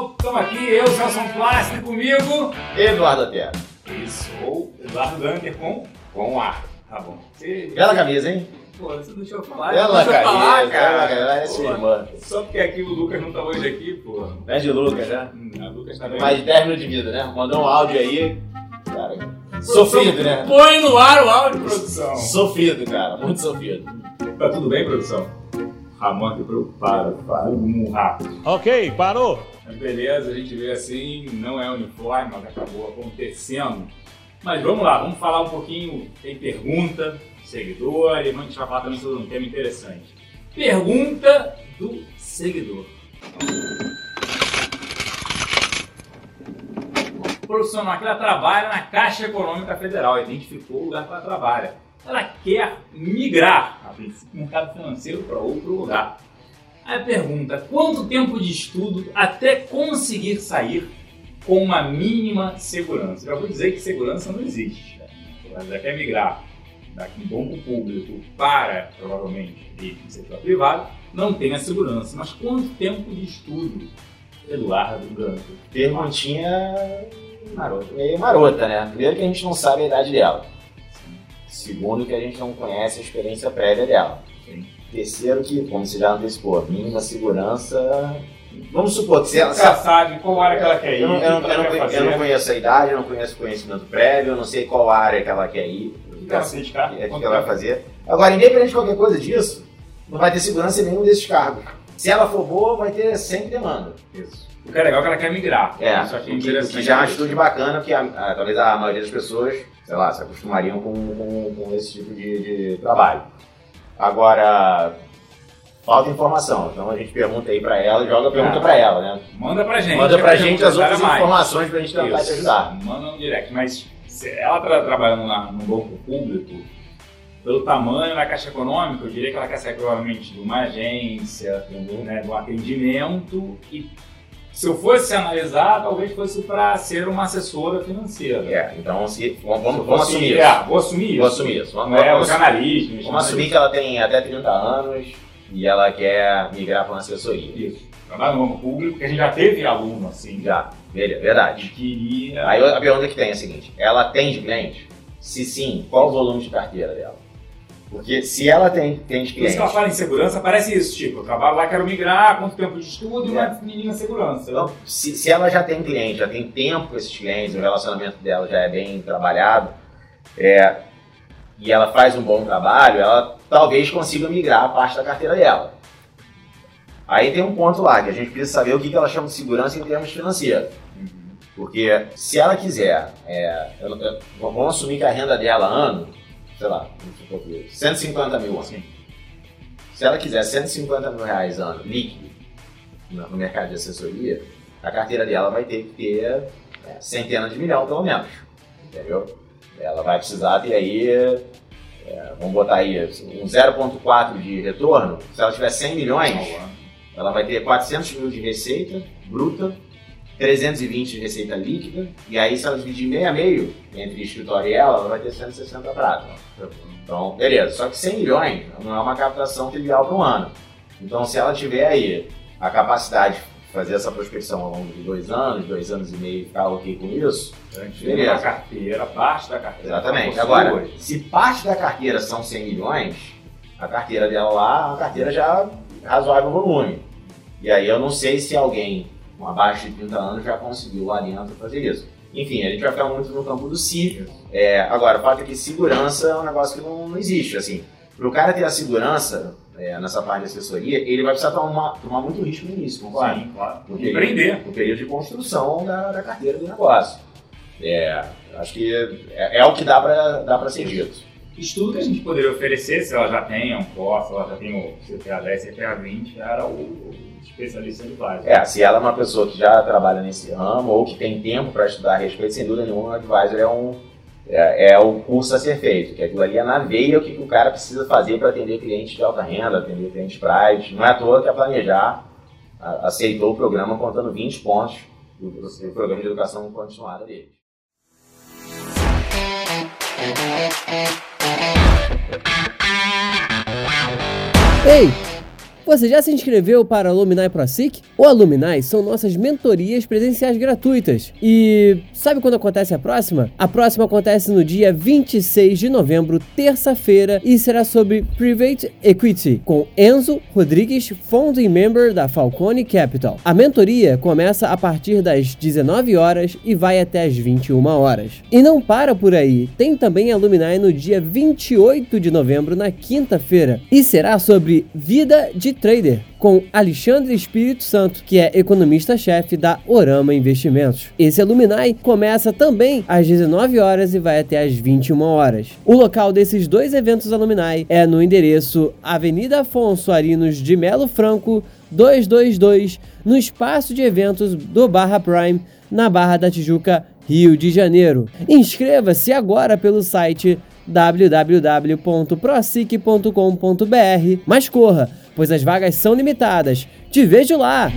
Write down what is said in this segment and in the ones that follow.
Pessoal, estamos aqui, eu, Celso Plástico, comigo. Eduardo Atera. Isso, ou Eduardo Ganter com, com A. Tá bom. Você, Bela camisa, hein? pô, você deixou eu falar. Bela deixa eu falar, camisa, bela camisa. cara. É sua Pô, irmã. Só porque aqui o Lucas não tá hoje aqui, pô. Pede o Lucas, né? Hum, A Lucas tá bem. Mais de 10 minutos de vida, né? Mandou um áudio aí. Cara, sofrido, né? Põe no ar o áudio, produção. Sofrido, cara. Muito sofrido. Tá tudo bem, produção? Ramon aqui preocupado, fogo rápido. Ok, parou. Mas beleza, a gente vê assim, não é uniforme, mas acabou acontecendo. Mas vamos lá, vamos falar um pouquinho, tem pergunta, seguidor, e a gente vai falar também sobre um tema interessante. Pergunta do seguidor. O profissional que ela trabalha na Caixa Econômica Federal, identificou o lugar que ela trabalha. Ela quer migrar, a princípio, do mercado financeiro para outro lugar. A pergunta: quanto tempo de estudo até conseguir sair com uma mínima segurança? Já vou dizer que segurança não existe. Né? Já quer migrar daqui do banco público para, provavelmente, ir para o setor privado, não tem a segurança. Mas quanto tempo de estudo, Eduardo Ganto? Perguntinha marota. meio marota, né? Primeiro que a gente não sabe a idade dela. Segundo que a gente não conhece a experiência prévia dela. Sim. Terceiro que, como você já antecipou, mínima segurança... Vamos supor que se ela... Já sabe qual área que ela quer ir, Eu não, o que eu, não, eu, não, eu não conheço a idade, eu não conheço o conhecimento prévio, eu não sei qual área que ela quer ir. O que ela dedicar? é que ela vai fazer. Agora, independente de qualquer coisa disso, não vai ter segurança em nenhum desses cargos. Se ela for boa, vai ter sempre demanda. Isso. O que é legal é que ela quer migrar. É, Isso aqui o que, o interessante. que já é uma atitude bacana, porque a- a- talvez a maioria das pessoas, sei lá, se acostumariam com, com, com esse tipo de, de trabalho. Agora, falta informação. Então a gente pergunta aí pra ela, joga a pergunta Ah. pra ela, né? Manda pra gente. Manda pra gente as outras mais. informações pra gente tentar te Isso. ajudar. Manda no direct. Mas se ela tá trabalhando na, no banco público, pelo tamanho da Caixa Econômica, eu diria que ela quer sair provavelmente de uma agência, né, de um atendimento. E se eu fosse analisar, talvez fosse para ser uma assessora financeira. É, então se, vamos, vamos, vamos assumir isso. É, vou assumir isso. Vou assumir isso. Vamos, Não é vamos- jornalismo. Vamos assumir que ela tem até 30 anos e ela quer migrar para uma assessoria. Isso. Trabalha no público, que a gente já teve aluno assim, Já, verdade. queria. Aí a pergunta que tem é a seguinte: ela atende cliente? Se sim, qual o volume de carteira dela? Porque se ela tem, tem Por isso cliente, que ela fala em segurança, parece isso, tipo, eu trabalho lá, quero migrar, quanto tempo de estudo e É. uma mínima segurança. então, se, se ela já tem cliente, já tem tempo com esses clientes, o relacionamento dela já é bem trabalhado, é, e ela faz um bom trabalho, ela talvez consiga migrar a parte da carteira dela. Aí tem um ponto lá, que a gente precisa saber o que que ela chama de segurança em termos financeiros. Porque se ela quiser, é, vamos assumir que a renda dela ano, sei lá, vamos supor que 150 mil ano. Sim. Se ela quiser 150 mil reais ano líquido no no mercado de assessoria, a carteira dela vai ter que ter é, centenas de milhão pelo menos. Entendeu? Ela vai precisar ter aí, é, vamos botar aí, um 0,4 de retorno. Se ela tiver 100 milhões, ela vai ter 400 mil de receita bruta, 320 de receita líquida, e aí se ela dividir meio a meio entre escritório e ela, ela vai ter 160 prata. Então, beleza. Só que 100 milhões não é uma captação trivial para um ano. Então, se ela tiver aí a capacidade de fazer essa prospecção ao longo de dois anos, dois anos e meio ficar ok com isso, Beleza. A carteira, parte da carteira. exatamente. Agora, hoje. se parte da carteira são 100 milhões, a carteira dela lá, é uma carteira já razoável volume. E aí eu não sei se alguém com abaixo de 30 anos já conseguiu lá dentro fazer isso. Enfim, a gente vai ficar muito no campo do si. É, agora, o fato é que segurança é um negócio que não, não existe. Assim, para o cara ter a segurança é, nessa parte de assessoria, ele vai precisar tomar, tomar muito risco no início, concorda? Sim, claro. No período- Empreender. No período de construção da, da carteira do negócio. É, acho que é, é o que dá para dá pra ser dito. Estudo que a gente poderia oferecer, se ela já tem um COF, se ela já tem o CPA 10, CPA 20, era o, especialista de base. É, se ela é uma pessoa que já trabalha nesse ramo ou que tem tempo para estudar a respeito, sem dúvida nenhuma, o advisor é um é, é o curso a ser feito, que aquilo ali é na veia o que, o cara precisa fazer para atender clientes de alta renda, atender clientes private. Não é à toa que a Planejar aceitou o programa contando 20 pontos do, do programa de educação continuada dele. Hey, Você já se inscreveu para Alumni ProSeek? O Alumni são nossas mentorias presenciais gratuitas. E sabe quando acontece a próxima? A próxima acontece no dia 26 de novembro, terça-feira, e será sobre Private Equity, com Enzo Rodrigues, founding member da Falcone Capital. A mentoria começa a partir das 19 horas e vai até as 21 horas. E não para por aí, tem também Alumni no dia 28 de novembro, na quinta-feira, e será sobre vida de trader com Alexandre Espírito Santo, que é economista-chefe da Orama Investimentos. Esse Alumni começa também às 19 horas e vai até às 21 horas. O local desses dois eventos Alumni é no endereço Avenida Afonso Arinos de Melo Franco, 222, no espaço de eventos do Barra Prime, na Barra da Tijuca, Rio de Janeiro. Inscreva-se agora pelo site www.prosic.com.br, mas corra, pois as vagas são limitadas. Te vejo lá!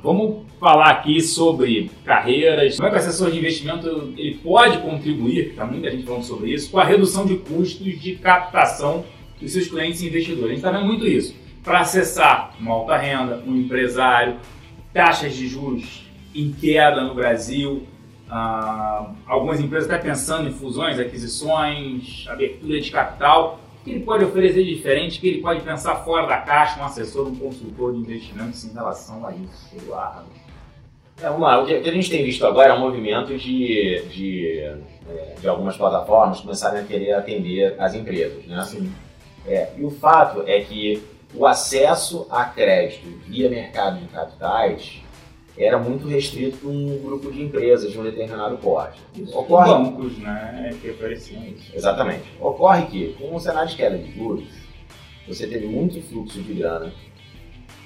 Vamos falar aqui sobre carreiras, como é que o assessor de investimento ele pode contribuir, está muita gente falando sobre isso, com a redução de custos de captação dos seus clientes e investidores. A gente está vendo muito isso. Para acessar uma alta renda, um empresário, taxas de juros em queda no Brasil, ah, algumas empresas estão pensando em fusões, aquisições, abertura de capital. O que ele pode oferecer de diferente? O que ele pode pensar fora da caixa, um assessor, um consultor de investimentos em relação a isso? Eduardo. É, vamos lá, o que a gente tem visto agora é um movimento de, de, é, de algumas plataformas começarem a querer atender as empresas, né? Sim. É, e o fato é que o acesso a crédito via mercado de capitais era muito restrito para um grupo de empresas de um determinado porte. Ocorre... bancos, né, que ofereciam isso. Exatamente. Ocorre que, com o cenário de queda de juros, você teve muito fluxo de grana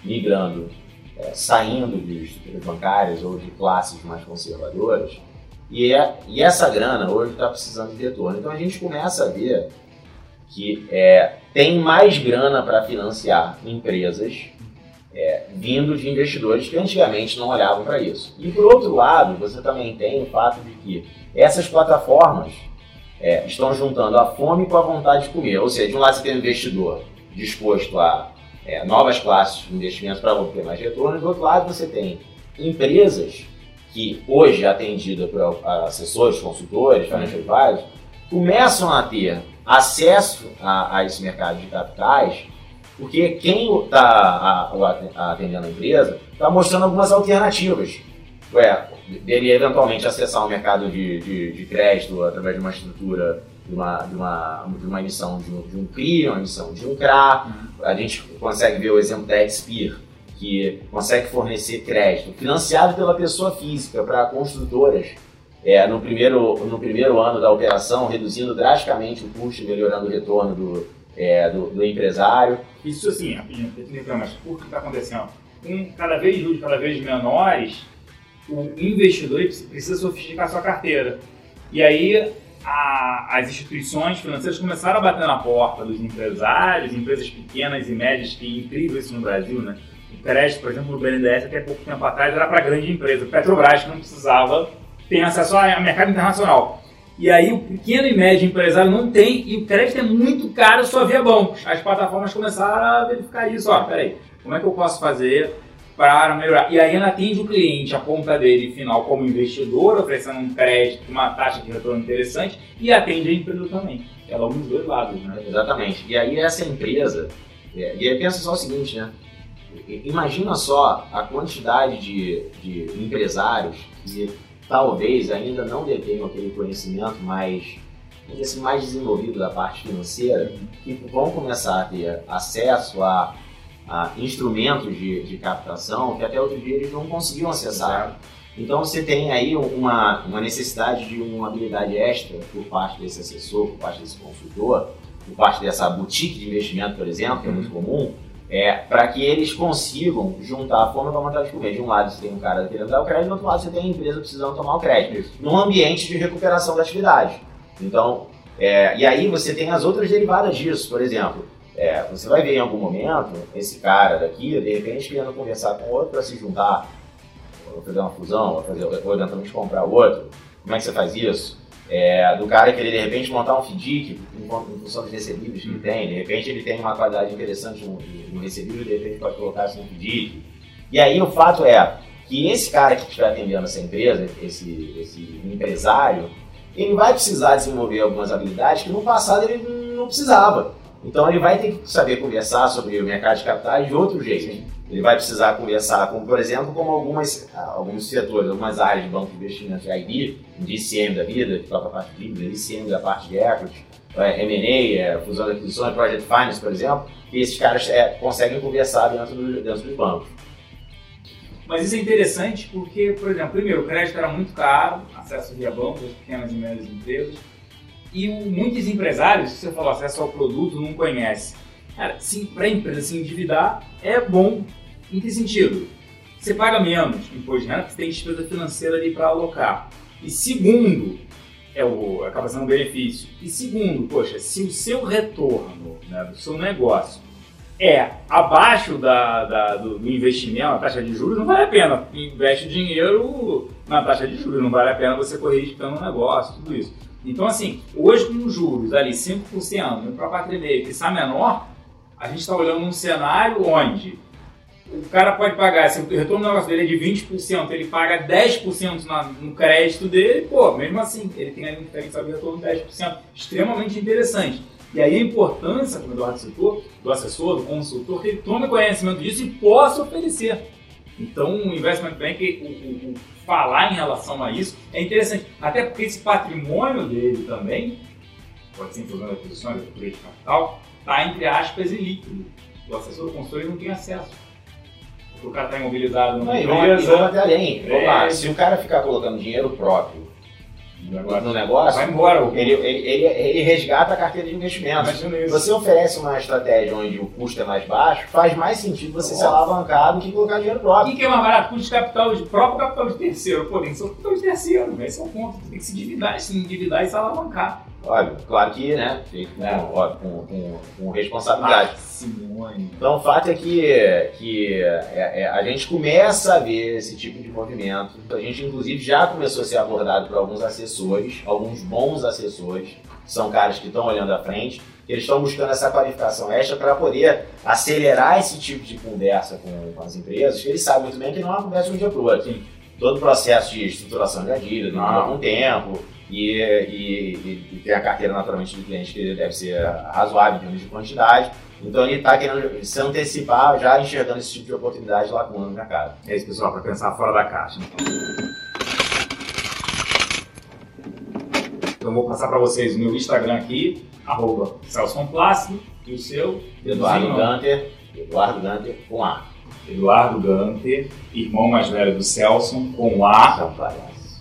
migrando, é, saindo de estruturas bancárias ou de classes mais conservadoras, e, é, e essa grana hoje está precisando de retorno. Então a gente começa a ver que é, tem mais grana para financiar empresas é, vindo de investidores que antigamente não olhavam para isso. E por outro lado, você também tem o fato de que essas plataformas é, estão juntando a fome com a vontade de comer. Ou seja, de um lado você tem um investidor disposto a é, novas classes de investimentos para obter mais retorno, e do outro lado você tem empresas que hoje é atendida por assessores, consultores, financial advisors, começam a ter acesso a, a esse mercado de capitais porque quem está atendendo a empresa está mostrando algumas alternativas. Ué, dele eventualmente acessar o mercado de, de, de, crédito através de uma estrutura, de uma, de uma, de uma emissão de um, de um CRI, uma emissão de um CRA. A gente consegue ver o exemplo da Expir, que consegue fornecer crédito financiado pela pessoa física para construtoras é, no, primeiro, no primeiro ano da operação, reduzindo drasticamente o custo e melhorando o retorno do, é, do, do, empresário. Isso assim, rapidinho, mas por que está acontecendo? Com cada vez juros cada vez menores, o investidor precisa sofisticar sua carteira. E aí a, as instituições financeiras começaram a bater na porta dos empresários, empresas pequenas e médias, que é incrível isso no Brasil, né? O crédito, por exemplo, no BNDES, até pouco tempo atrás, era para grande empresa. Petrobras, que não precisava ter acesso ao mercado internacional. E aí o pequeno e médio empresário não tem, e o crédito é muito caro só via bancos. As plataformas começaram a verificar isso. Ó, peraí, como é que eu posso fazer para melhorar? E aí ela atende o cliente, a ponta dele final como investidor, oferecendo um crédito, uma taxa de retorno interessante, e atende a empresa também. Ela é um dos dois lados, né? Exatamente. E aí essa empresa, é, e aí pensa só o seguinte, né? Imagina só a quantidade de, de empresários que talvez ainda não detenham aquele conhecimento mais, assim, mais desenvolvido da parte financeira, que vão começar a ter acesso a, a instrumentos de, de captação que até outro dia eles não conseguiam acessar. Então você tem aí uma, uma necessidade de uma habilidade extra por parte desse assessor, por parte desse consultor, por parte dessa boutique de investimento, por exemplo, que é muito comum, é, para que eles consigam juntar a fome com a vontade de comer. De um lado você tem um cara querendo dar o crédito, do outro lado você tem a empresa precisando tomar o crédito, num ambiente de recuperação da atividade. Então, é, e aí você tem as outras derivadas disso, por exemplo, é, você vai ver em algum momento esse cara daqui, de repente, querendo conversar com outro para se juntar, ou fazer uma fusão, ou, fazer, ou eventualmente comprar outro. Como é que você faz isso? É, do cara querer de repente montar um FDIC, em função dos recebíveis que ele tem. De repente ele tem uma qualidade interessante no, no recebível, de repente pode colocar isso no pedido. E aí o fato é que esse cara que estiver atendendo essa empresa, esse, esse empresário, ele vai precisar desenvolver algumas habilidades que no passado ele não precisava. Então ele vai ter que saber conversar sobre o mercado de capitais de outro jeito. Ele vai precisar conversar com, por exemplo, com algumas, alguns setores, algumas áreas de banco de investimento de IB, de ICM da vida, que toca a parte de dívida, ICM da parte de equity, é, M&A, é, fusão de aquisições, project finance, por exemplo, e esses caras é, conseguem conversar dentro, do, dentro dos bancos. Mas isso é interessante porque, por exemplo, primeiro, o crédito era muito caro, acesso via bancos, pequenas e médias empresas, e muitos empresários, você falou acesso ao produto, não conhece. Cara, para a empresa se endividar é bom. Em que sentido? Você paga menos imposto de renda, você tem despesa financeira ali para alocar. E segundo, é o, acaba sendo um benefício. E segundo, poxa, se o seu retorno né, do seu negócio é abaixo da, da do, investimento, a taxa de juros, não vale a pena. Investe dinheiro na taxa de juros, não vale a pena você correr riscando um negócio, tudo isso. Então, assim, hoje com juros ali 5% para 4,5% que está menor, a gente está olhando um cenário onde o cara pode pagar, se o retorno do negócio dele é de 20%, ele paga 10% na, no crédito dele, pô, mesmo assim, ele tem ali um diferencial de retorno de 10%, extremamente interessante. E aí a importância, como o Eduardo citou, do assessor, do consultor, que ele tome conhecimento disso e possa oferecer. Então, o Investment Bank, o, o, o falar em relação a isso é interessante. Até porque esse patrimônio dele também, pode ser em fusão de aquisições, de capital, está entre aspas ilíquido. O assessor do consultor não tem acesso o cara está imobilizado numa empresa. Vamos até além. É. se o cara ficar colocando dinheiro próprio no negócio, vai embora. Ele, ele, ele, ele resgata a carteira de investimento. Se você oferece uma estratégia onde o custo é mais baixo, faz mais sentido você Nossa. se alavancar do que colocar dinheiro próprio. O que é mais barato? Custo de capital, de próprio capital de terceiro. Pô, tem que ser o capital de terceiro, esse é o ponto. Tem que se endividar, se endividar e se alavancar. Óbvio, claro que, né, feito é. com, com, com, responsabilidade. Simone. Então, o fato é que, que é, é, a gente começa a ver esse tipo de movimento. A gente, inclusive, já começou a ser abordado por alguns assessores, alguns bons assessores, são caras que estão olhando à frente, eles estão buscando essa qualificação extra para poder acelerar esse tipo de conversa com, com, as empresas, que eles sabem muito bem que não é uma conversa de um dia para o outro. Todo o processo de estruturação de dívida demora algum tempo, e, e, e, tem a carteira naturalmente do cliente que deve ser razoável em termos de quantidade. Então ele está querendo se antecipar, já enxergando esse tipo de oportunidade lá com o mercado. É isso, pessoal, para pensar fora da caixa. Então vou passar para vocês o meu Instagram aqui, arroba e o seu? Eduardo Ganter, Eduardo Ganter com A. Eduardo Ganter, irmão mais velho do Celso, com A.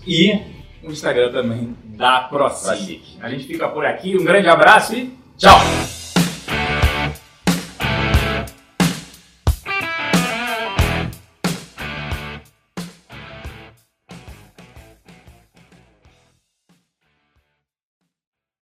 E o Instagram também da ProSig. A gente fica por aqui, um grande abraço e tchau!